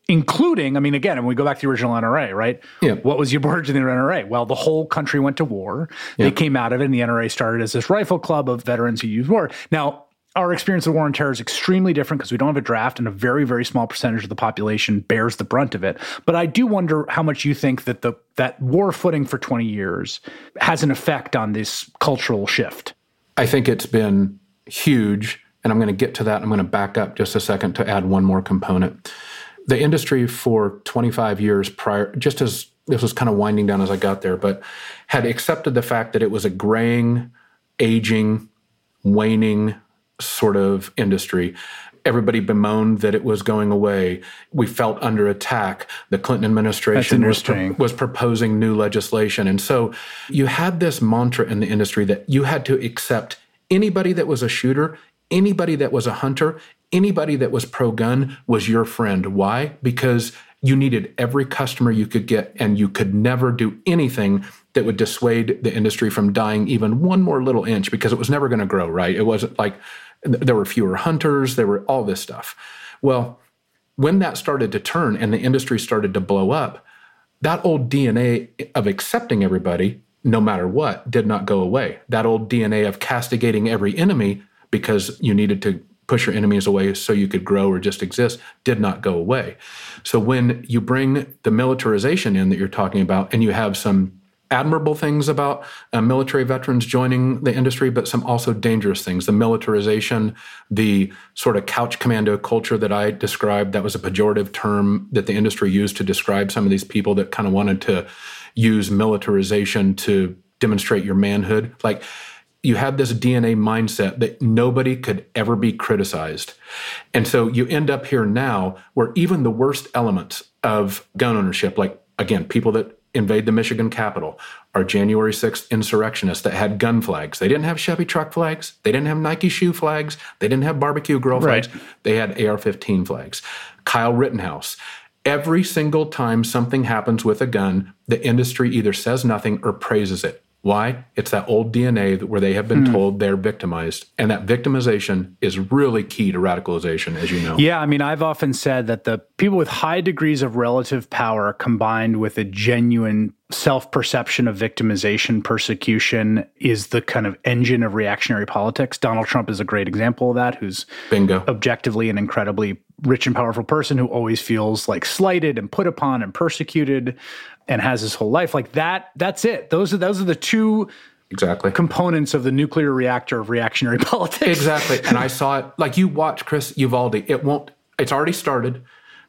including, I mean, again, when we go back to the original NRA, right? Yeah. What was your origin of the NRA? Well, the whole country went to war. Yeah. They came out of it, and the NRA started as this rifle club of veterans who used war. Now, our experience of war on terror is extremely different because we don't have a draft and a very very small percentage of the population bears the brunt of it but i do wonder how much you think that the that war footing for 20 years has an effect on this cultural shift i think it's been huge and i'm going to get to that i'm going to back up just a second to add one more component the industry for 25 years prior, just as this was kind of winding down as I got there, but had accepted the fact that it was a graying, aging, waning sort of industry. Everybody bemoaned that it was going away. We felt under attack. The Clinton administration was, pro- was proposing new legislation. And so you had this mantra in the industry that you had to accept anybody that was a shooter, anybody that was a hunter, anybody that was pro gun was your friend. Why? Because you needed every customer you could get, and you could never do anything that would dissuade the industry from dying even one more little inch because it was never going to grow, right? It wasn't like there were fewer hunters, there were all this stuff. Well, when that started to turn and the industry started to blow up, that old DNA of accepting everybody, no matter what, did not go away. That old DNA of castigating every enemy because you needed to push your enemies away so you could grow or just exist did not go away. So when you bring the militarization in that you're talking about, and you have some admirable things about uh, military veterans joining the industry, but some also dangerous things. The militarization, the sort of couch commando culture that I described, that was a pejorative term that the industry used to describe some of these people that kind of wanted to use militarization to demonstrate your manhood. Like, you had this DNA mindset that nobody could ever be criticized. And so you end up here now where even the worst elements of gun ownership, like again, people that invade the Michigan Capitol, are January 6th insurrectionists that had gun flags. They didn't have Chevy truck flags. They didn't have Nike shoe flags. They didn't have barbecue grill flags. Right. They had AR 15 flags. Kyle Rittenhouse. Every single time something happens with a gun, the industry either says nothing or praises it. Why? It's that old DNA where they have been hmm. told they're victimized. And that victimization is really key to radicalization, as you know. Yeah. I mean, I've often said that the people with high degrees of relative power combined with a genuine self perception of victimization, persecution is the kind of engine of reactionary politics. Donald Trump is a great example of that, who's Bingo. objectively an incredibly rich and powerful person who always feels like slighted and put upon and persecuted and has his whole life. Like that that's it. Those are those are the two exactly. components of the nuclear reactor of reactionary [laughs] politics. Exactly. And i saw it. Like you watch chris Uvalde. it won't it's already started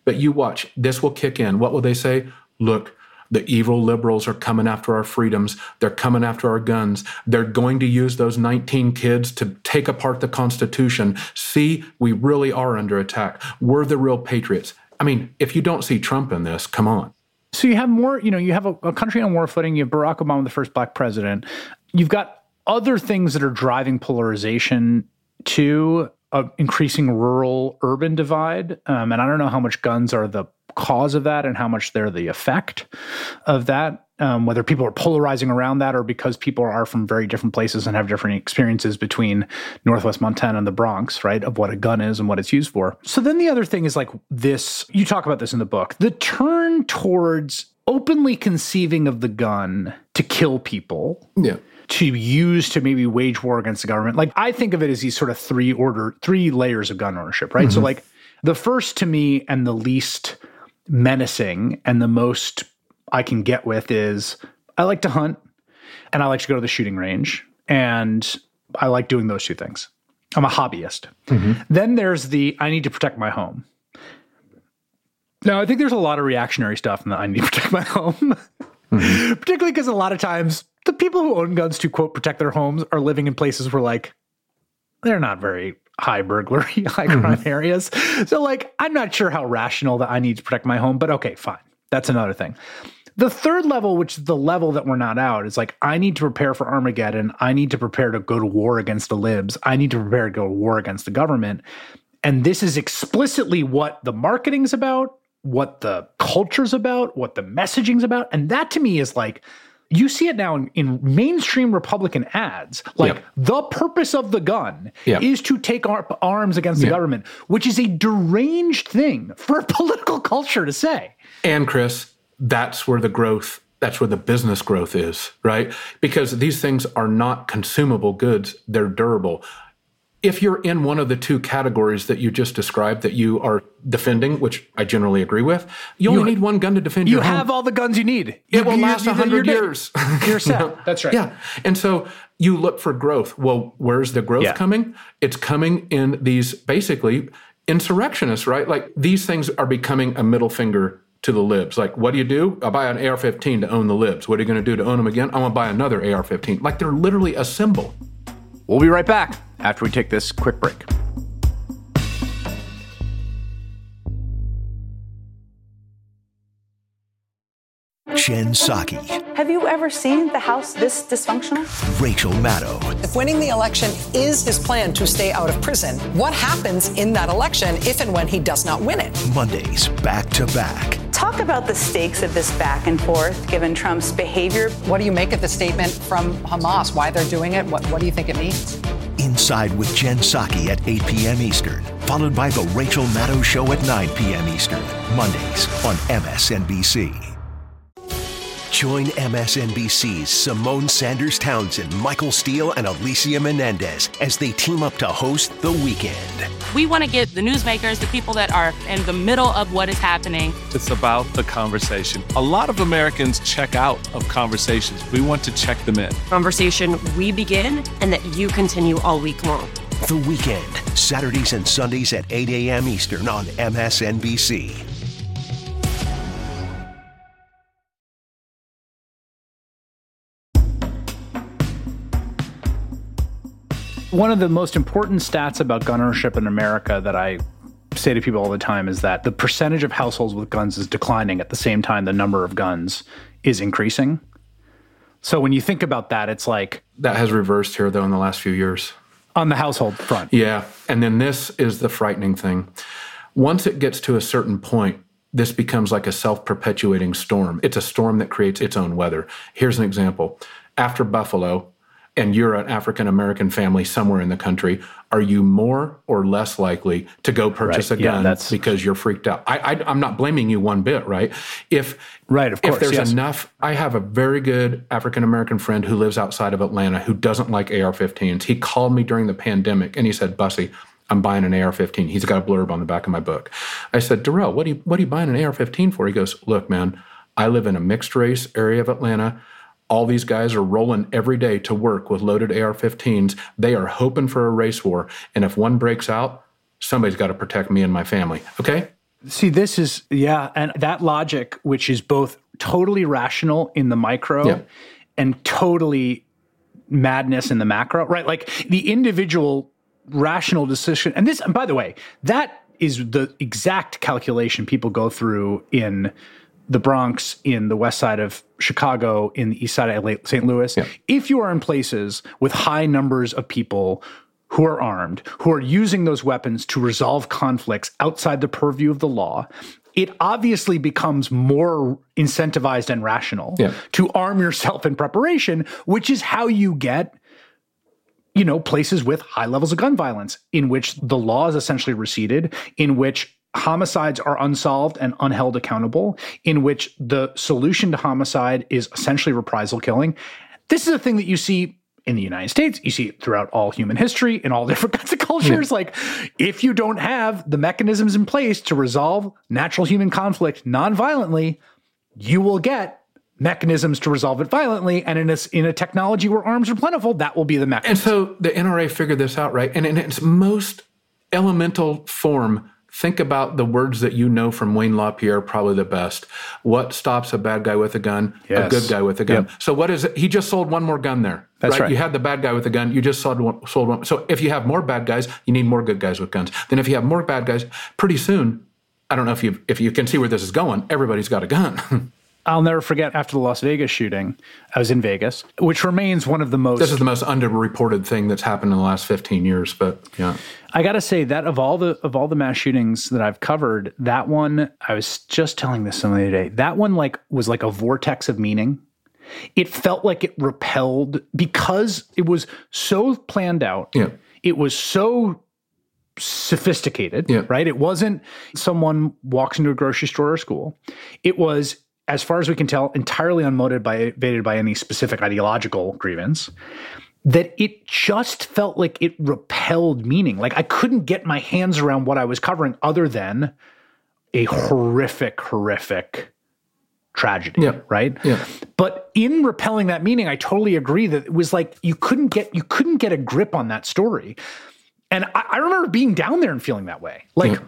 but you watch. This will kick in. What will they say? Look the evil liberals are coming after our freedoms. They're coming after our guns. They're going to use those 19 kids to take apart the Constitution. See, we really are under attack. We're the real patriots. I mean, if you don't see Trump in this, come on. So you have more, you know, you have a, a country on war footing. You have Barack Obama, the first black president. You've got other things that are driving polarization to an increasing rural urban divide. Um, and I don't know how much guns are the cause of that and how much they're the effect of that um, whether people are polarizing around that or because people are from very different places and have different experiences between Northwest Montana and the Bronx, right, of what a gun is and what it's used for. So then the other thing is like this, you talk about this in the book, the turn towards openly conceiving of the gun to kill people. Yeah to use to maybe wage war against the government. Like I think of it as these sort of three order, three layers of gun ownership, right? Mm-hmm. So like the first to me and the least menacing and the most I can get with is I like to hunt and I like to go to the shooting range. And I like doing those two things. I'm a hobbyist. Mm-hmm. Then there's the I need to protect my home. Now, I think there's a lot of reactionary stuff in the I need to protect my home, mm-hmm. [laughs] particularly because a lot of times the people who own guns to quote protect their homes are living in places where, like, they're not very high burglary, [laughs] high crime mm-hmm. areas. So, like, I'm not sure how rational that I need to protect my home, but okay, fine. That's another thing. The third level, which is the level that we're not out, is like, I need to prepare for Armageddon. I need to prepare to go to war against the libs. I need to prepare to go to war against the government. And this is explicitly what the marketing's about, what the culture's about, what the messaging's about. And that to me is like, you see it now in, in mainstream Republican ads. Like yep. the purpose of the gun yep. is to take ar- arms against yep. the government, which is a deranged thing for a [laughs] political culture to say. And Chris, that's where the growth that's where the business growth is, right? Because these things are not consumable goods, they're durable if you're in one of the two categories that you just described that you are defending, which I generally agree with, you only you, need one gun to defend you your home. You have all the guns you need. It you, will last a hundred years. [laughs] You're set. [laughs] That's right. Yeah. And so you look for growth. Well, where's the growth yeah. coming? It's coming in these basically insurrectionists, right? Like these things are becoming a middle finger to the libs. Like, what do you do? I buy an AR 15 to own the libs. What are you going to do to own them again? I'm going to buy another AR 15. Like, they're literally a symbol. We'll be right back after we take this quick break. Jen Psaki. Have you ever seen the House this dysfunctional? Rachel Maddow. If winning the election is his plan to stay out of prison, what happens in that election if and when he does not win it? Mondays, back to back. Talk about the stakes of this back and forth given Trump's behavior. What do you make of the statement from Hamas? Why they're doing it? What, what do you think it means? Inside with Jen Psaki at 8 p.m. Eastern, followed by The Rachel Maddow Show at 9 p.m. Eastern, Mondays on MSNBC. Join MSNBC's Symone Sanders Townsend, Michael Steele, and Alicia Menendez as they team up to host The Weekend. We want to get the newsmakers, the people that are in the middle of what is happening. It's about the conversation. A lot of Americans check out of conversations. We want to check them in. Conversation we begin and that you continue all week long. The Weekend, Saturdays and Sundays at 8 a.m. Eastern on MSNBC. One of the most important stats about gun ownership in America that I say to people all the time is that the percentage of households with guns is declining at the same time the number of guns is increasing. So when you think about that, it's like that has reversed here though in the last few years on the household front. Yeah, and then this is the frightening thing. Once it gets to a certain point, this becomes like a self-perpetuating storm. It's a storm that creates its own weather. Here's an example. After Buffalo, and you're an African American family somewhere in the country, are you more or less likely to go purchase right. a gun yeah, because you're freaked out? I, am not blaming you one bit, right? If right, of course, if there's yes. enough, I have a very good African American friend who lives outside of Atlanta who doesn't like AR-15s. He called me during the pandemic and he said, "Bussy." I'm buying an AR-15. He's got a blurb on the back of my book. I said, Darrell, what are you what are you buying an AR-15 for? He goes, Look, man, I live in a mixed race area of Atlanta all these guys are rolling every day to work with loaded AR 15s. They are hoping for a race war. And if one breaks out, somebody's got to protect me and my family. Okay? See, this is, yeah. And that logic, which is both totally rational in the micro yeah. and totally madness in the macro, right? Like the individual rational decision. And this, and by the way, that is the exact calculation people go through in the Bronx, in the west side of Chicago, in the east side of St. Louis, yeah. if you are in places with high numbers of people who are armed, who are using those weapons to resolve conflicts outside the purview of the law, it obviously becomes more incentivized and rational yeah. to arm yourself in preparation, which is how you get you know, places with high levels of gun violence in which the law is essentially receded, in which homicides are unsolved and unheld accountable, in which the solution to homicide is essentially reprisal killing. This is a thing that you see in the United States, you see it throughout all human history in all [laughs] different kinds of cultures. Yeah. Like, if you don't have the mechanisms in place to resolve natural human conflict nonviolently, you will get mechanisms to resolve it violently. And in a, in a technology where arms are plentiful, that will be the mechanism. And so the NRA figured this out, right? And in its most elemental form, think about the words that you know from Wayne LaPierre, probably the best. What stops a bad guy with a gun? Yes. A good guy with a gun. Yep. So what is it? He just sold one more gun there. That's right. You had the bad guy with the gun. You just sold one, sold one. So if you have more bad guys, you need more good guys with guns. Then if you have more bad guys, pretty soon, I don't know if you if you can see where this is going. Everybody's got a gun. [laughs] I'll never forget after the Las Vegas shooting, I was in Vegas, which remains one of the most. This is the most underreported thing that's happened in the last 15 years, but yeah. I got to say that of all the of all the mass shootings that I've covered, that one I was just telling this some other day. That one like was like a vortex of meaning. It felt like it repelled because it was so planned out. Yeah. It was so sophisticated, Yeah. right? It wasn't someone walks into a grocery store or school. It was, as far as we can tell, entirely unmotivated by any specific ideological grievance. That it just felt like it repelled meaning. Like I couldn't get my hands around what I was covering other than a horrific, horrific tragedy. Yeah. Right. Yeah. But in repelling that meaning, I totally agree that it was like you couldn't get you couldn't get a grip on that story. And I, I remember being down there and feeling that way. Like Yeah.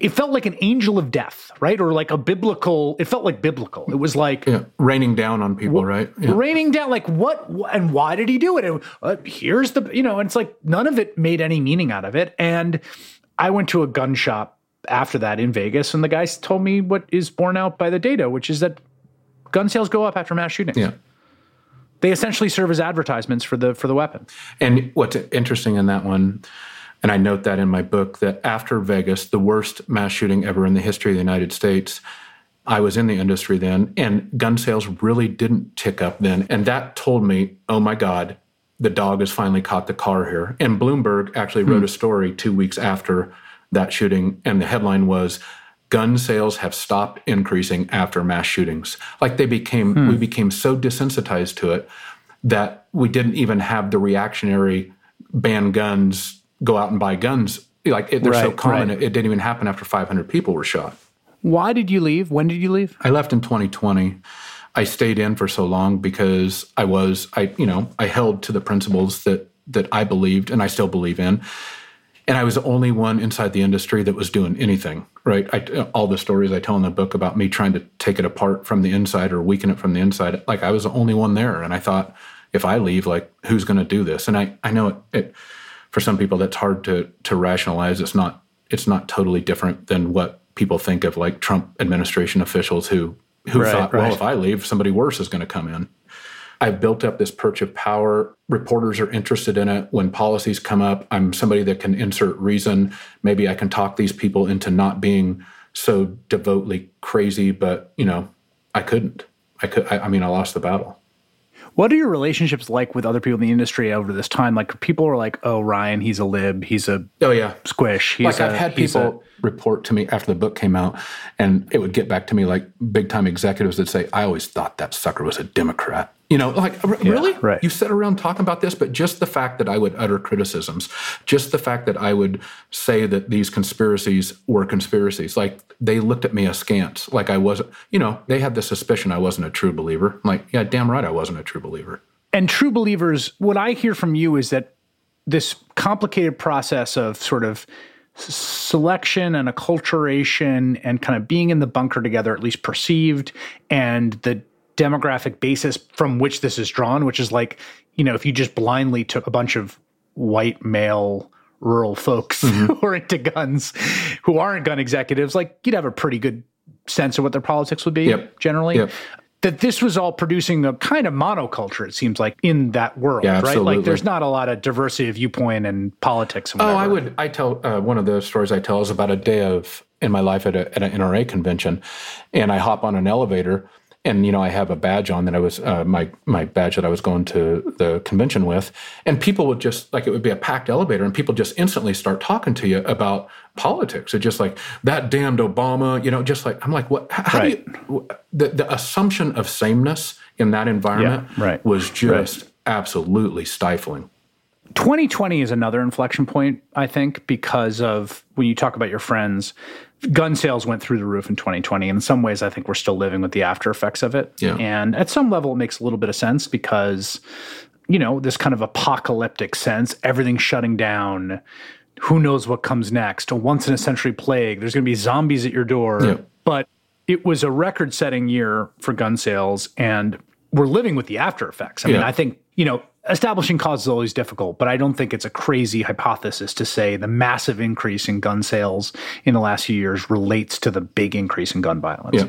It felt like an angel of death, right? Or like a biblical, it felt like biblical. It was like Yeah. Raining down on people, right? Yeah. raining down like what and why did he do it and, uh, here's the you know and it's like none of it made any meaning out of it and i went to a gun shop after that in vegas and the guys told me what is borne out by the data which is that gun sales go up after mass shootings Yeah. they essentially serve as advertisements for the for the weapon And what's interesting in that one, and I note that in my book, that after Vegas, the worst mass shooting ever in the history of the United States, I was in the industry then, and gun sales really didn't tick up then. And that told me, oh my God, the dog has finally caught the car here. And Bloomberg actually wrote hmm. a story two weeks after that shooting, and the headline was, Gun sales have stopped increasing after mass shootings. Like they became, hmm. we became so desensitized to it that we didn't even have the reactionary ban guns, go out and buy guns. Like it, they're so common, right. it, it didn't even happen after 500 people were shot. why did you leave when did you leave I left in 2020. I stayed in for so long because I was, I you know, I held to the principles that that I believed and I still believe in. And I was the only one inside the industry that was doing anything, right? I, all the stories I tell in the book about me trying to take it apart from the inside or weaken it from the inside, like I was the only one there. And I thought, if I leave, like who's going to do this? And I, I know it, it, for some people that's hard to to rationalize. It's not, it's not totally different than what people think of like Trump administration officials who who Right, thought, right. well, if I leave, somebody worse is going to come in. I've built up this perch of power. Reporters are interested in it. When policies come up, I'm somebody that can insert reason. Maybe I can talk these people into not being so devotedly crazy, but you know, I couldn't. I could. I, I mean, I lost the battle. What are your relationships like with other people in the industry over this time? Like people are like oh ryan he's a lib. He's a Oh yeah, squish. He's like I've had he's a- people report to me after the book came out, and it would get back to me like big time executives that say, "I always thought that sucker was a Democrat." You know, like really, right. You sit around talking about this, but just the fact that I would utter criticisms, just the fact that I would say that these conspiracies were conspiracies, like they looked at me askance, like I wasn't. You know, they had the suspicion I wasn't a true believer. I'm like, yeah, damn right, I wasn't a true believer. and true believers, what I hear from you is that this complicated process of sort of selection and acculturation and kind of being in the bunker together, at least perceived, and the demographic basis from which this is drawn, which is like, you know, if you just blindly took a bunch of white male rural folks [laughs] who are into guns, who aren't gun executives, like you'd have a pretty good sense of what their politics would be Yep. generally. Yep. That this was all producing a kind of monoculture, it seems like, in that world, Yeah, right? absolutely. Like there's not a lot of diversity of viewpoint and politics and Oh. I would. I tell uh, one of the stories I tell is about a day of in my life at, a, at an NRA convention, and I hop on an elevator, and you know I have a badge on that I was uh, my my badge that I was going to the convention with, and people would just like it would be a packed elevator, and people just instantly start talking to you about politics. It's just like that damned Obama, you know, just like I'm like, what? How, Right. do you? The the assumption of sameness in that environment Yeah, right. was just absolutely stifling. 2020 is another inflection point, I think, because of when you talk about your friends, gun sales went through the roof in 2020. In some ways, I think we're still living with the after effects of it. Yeah. And at some level, it makes a little bit of sense because, you know, this kind of apocalyptic sense, everything's shutting down. Who knows what comes next? A once in a century plague. There's going to be zombies at your door. Yeah. But it was a record setting year for gun sales, and we're living with the after effects. I mean, I think, you know, establishing cause is always difficult, but I don't think it's a crazy hypothesis to say the massive increase in gun sales in the last few years relates to the big increase in gun violence. Yeah.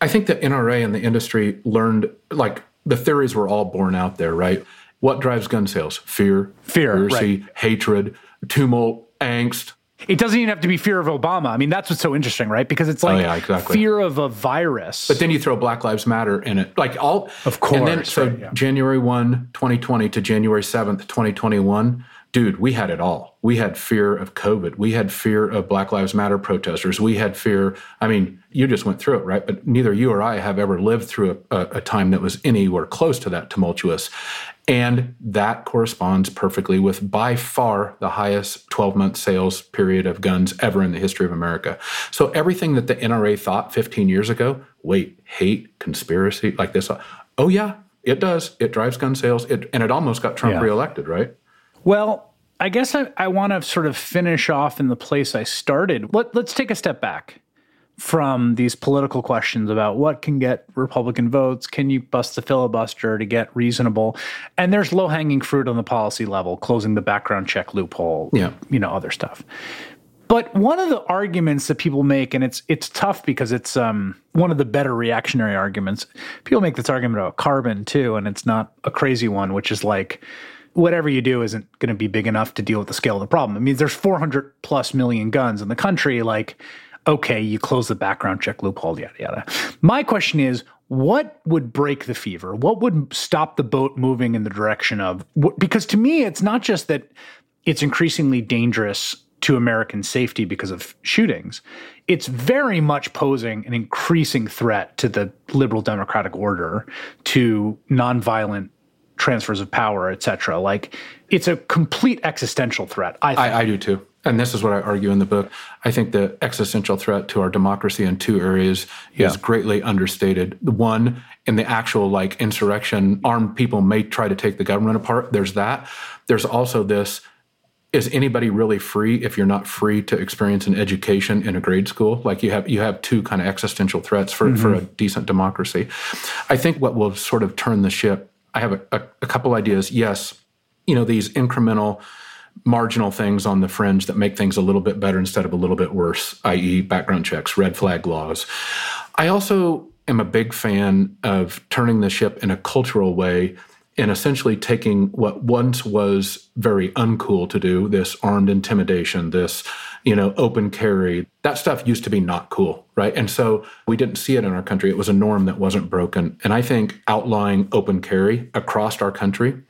I think the NRA and the industry learned, like, the theories were all borne out there, right? What drives gun sales? Fear, fear, conspiracy, right. hatred, tumult, angst. It doesn't even have to be fear of Obama. I mean, that's what's so interesting, right? Because it's oh, like oh, yeah, exactly. fear of a virus. But then you throw Black Lives Matter in it. Like all Of course. And then so right, yeah. January 1, 2020 to January 7th, 2021, dude, we had it all. We had fear of COVID. We had fear of Black Lives Matter protesters. We had fear. I mean, you just went through it, right? But neither you or I have ever lived through a, a, time that was anywhere close to that tumultuous. And that corresponds perfectly with by far the highest 12 month sales period of guns ever in the history of America. So everything that the NRA thought 15 years ago wait, hate, conspiracy, like this oh, yeah, it does. It drives gun sales. It, and it almost got Trump Yeah. reelected, right? Well, I guess I, I want to sort of finish off in the place I started. Let, let's take a step back from these political questions about what can get Republican votes. Can you bust the filibuster to get reasonable? And there's low hanging fruit on the policy level, closing the background check loophole, Yeah. you know, other stuff. But one of the arguments that people make, and it's it's tough because it's um, one of the better reactionary arguments. People make this argument about carbon too, and it's not a crazy one, which is like whatever you do isn't going to be big enough to deal with the scale of the problem. I mean, there's 400 plus million guns in the country. Like, okay, you close the background check loophole, yada yada. My question is, what would break the fever? What would stop the boat moving in the direction of? Because to me, it's not just that it's increasingly dangerous to American safety because of shootings. It's very much posing an increasing threat to the liberal democratic order, to nonviolent transfers of power, et cetera. Like it's a complete existential threat. I think. I, I do too. And this is what I argue in the book. I think the existential threat to our democracy in two areas is greatly understated. One, in the actual like insurrection, armed people may try to take the government apart. There's that. There's also this is anybody really free if you're not free to experience an education in a grade school like you have you have two kind of existential threats for, for mm-hmm. a decent democracy i think what will sort of turn the ship i have a, a, a couple ideas. Yes you know these incremental marginal things on the fringe that make things a little bit better instead of a little bit worse i.e background checks red flag laws. I also am a big fan of turning the ship in a cultural way and essentially taking what once was very uncool to do this armed intimidation this you know open carry that stuff used to be not cool right? And so we didn't see it in our country. It was a norm that wasn't broken. And i think outlawing open carry across our country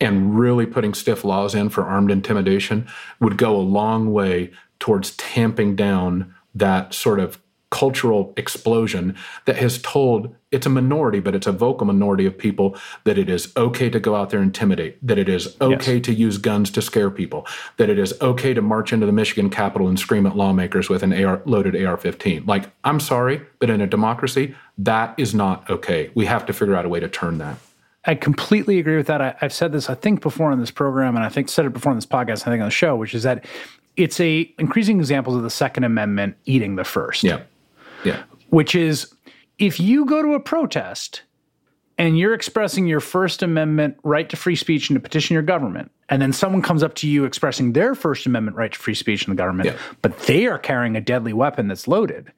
and really putting stiff laws in for armed intimidation would go a long way towards tamping down that sort of cultural explosion that has told it's a minority, but it's a vocal minority of people that it is okay to go out there and intimidate, that it is okay to use guns to scare people, that it is okay to march into the Michigan Capitol and scream at lawmakers with an AR, loaded AR 15. Like, I'm sorry, but in a democracy, that is not okay. We have to figure out a way to turn that. I completely agree with that. I, I've said this, I think, before on this program, and I think said it before on this podcast, I think on the show, which is that it's a increasing examples of the Second Amendment eating the first. Yeah. Yeah. Which is if you go to a protest and you're expressing your First Amendment right to free speech and to petition your government, and then someone comes up to you expressing their First Amendment right to free speech in the government, but they are carrying a deadly weapon that's loaded,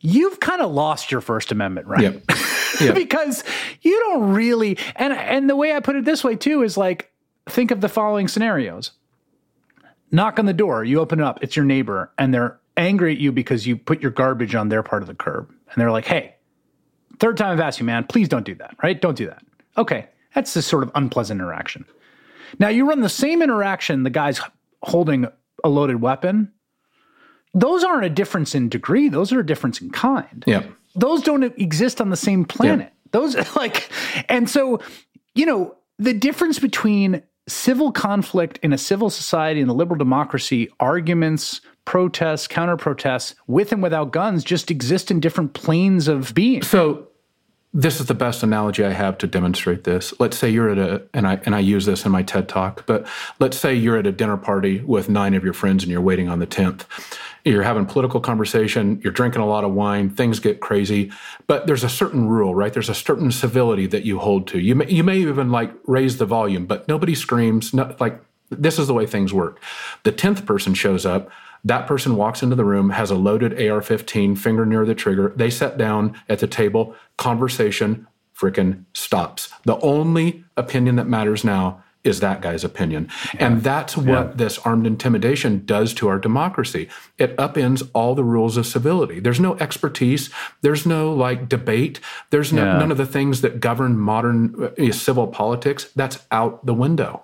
you've kind of lost your First Amendment right. [laughs] Yeah. because you don't really and and the way I put it this way too is like think of the following scenarios. Knock on the door, you open it up, it's your neighbor, and they're angry at you because you put your garbage on their part of the curb. And they're like, hey, third time I've asked you, man, please don't do that, right? Don't do that. Okay. That's this sort of unpleasant interaction. Now you run the same interaction, the guy's holding a loaded weapon. Those aren't a difference in degree, those are a difference in kind Yeah. those don't exist on the same planet. Those [laughs] like, and so, you know, the difference between civil conflict in a civil society and a liberal democracy, arguments, protests, counter protests, with and without guns, just exist in different planes of being. So this is the best analogy I have to demonstrate this. Let's say you're at a and I and I use this in my TED talk, but let's say you're at a dinner party with nine of your friends and you're waiting on the 10th. You're having political conversation, you're drinking a lot of wine, things get crazy, but there's a certain rule, right? There's a certain civility that you hold to. You may, you may even like raise the volume, but nobody screams, like this is the way things work. The 10th person shows up, that person walks into the room, has a loaded AR 15, finger near the trigger. They sit down at the table, conversation freaking stops. The only opinion that matters now is that guy's opinion. Yeah. And that's what yeah. this armed intimidation does to our democracy. It upends all the rules of civility. There's no expertise, there's no like debate, there's no, yeah. none of the things that govern modern uh, civil politics. That's out the window.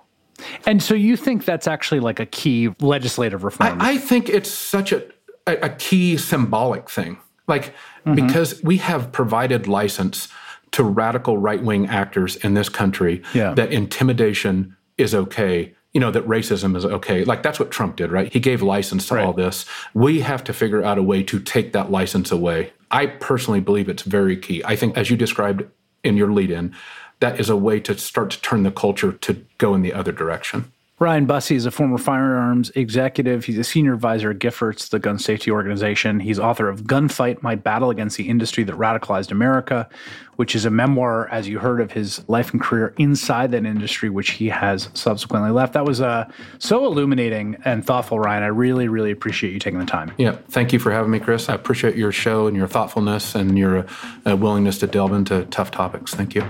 And so you think that's actually like a key legislative reform? I, I think it's such a, a, key symbolic thing. Like, mm-hmm. because we have provided license to radical right wing actors in this country yeah. that intimidation is okay. You know, that racism is okay. Like, that's what Trump did, right? He gave license to right. all this. We have to figure out a way to take that license away. I personally believe it's very key. I think, as you described in your lead in, that is a way to start to turn the culture to go in the other direction. Ryan Busse is a former firearms executive. He's a senior advisor at Giffords, the gun safety organization. He's author of Gunfight My Battle Against the Industry That Radicalized America, which is a memoir, as you heard, of his life and career inside that industry, which he has subsequently left. That was uh, so illuminating and thoughtful, Ryan. I really, really appreciate you taking the time. Yeah. Thank you for having me, Chris. I appreciate your show and your thoughtfulness and your uh, willingness to delve into tough topics. Thank you.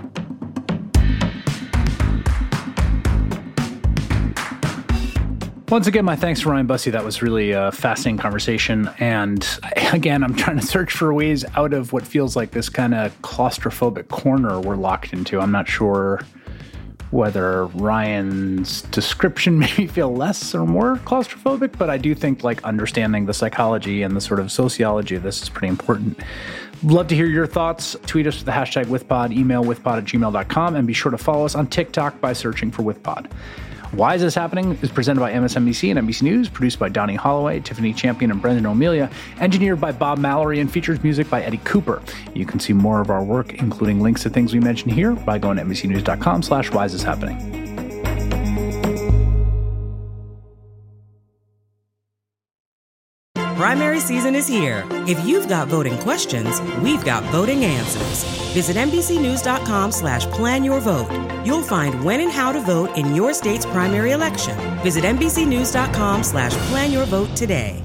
Once again, my thanks to Ryan Busse. That was really a fascinating conversation. And [laughs] again, I'm trying to search for ways out of what feels like this kind of claustrophobic corner we're locked into. I'm not sure whether Ryan's description [laughs] made me feel less or more claustrophobic, but I do think like understanding the psychology and the sort of sociology of this is pretty important. Love to hear your thoughts. Tweet us with the hashtag WithPod, email withpod at gmail.com, and be sure to follow us on TikTok by searching for WithPod. Why is this happening? is presented by MSNBC and NBC News, produced by Doni Holloway, Tiffany Champion, and Brendan O'Melia, engineered by Bob Mallory, and features music by Eddie Cooper. You can see more of our work, including links to things we mentioned here, by going to NBCNews.com slash why is this happening. Primary season is here. If you've got voting questions, we've got voting answers. Visit NBCNews.com slash plan your vote. You'll find when and how to vote in your state's primary election. Visit NBCNews.com slash plan your vote today.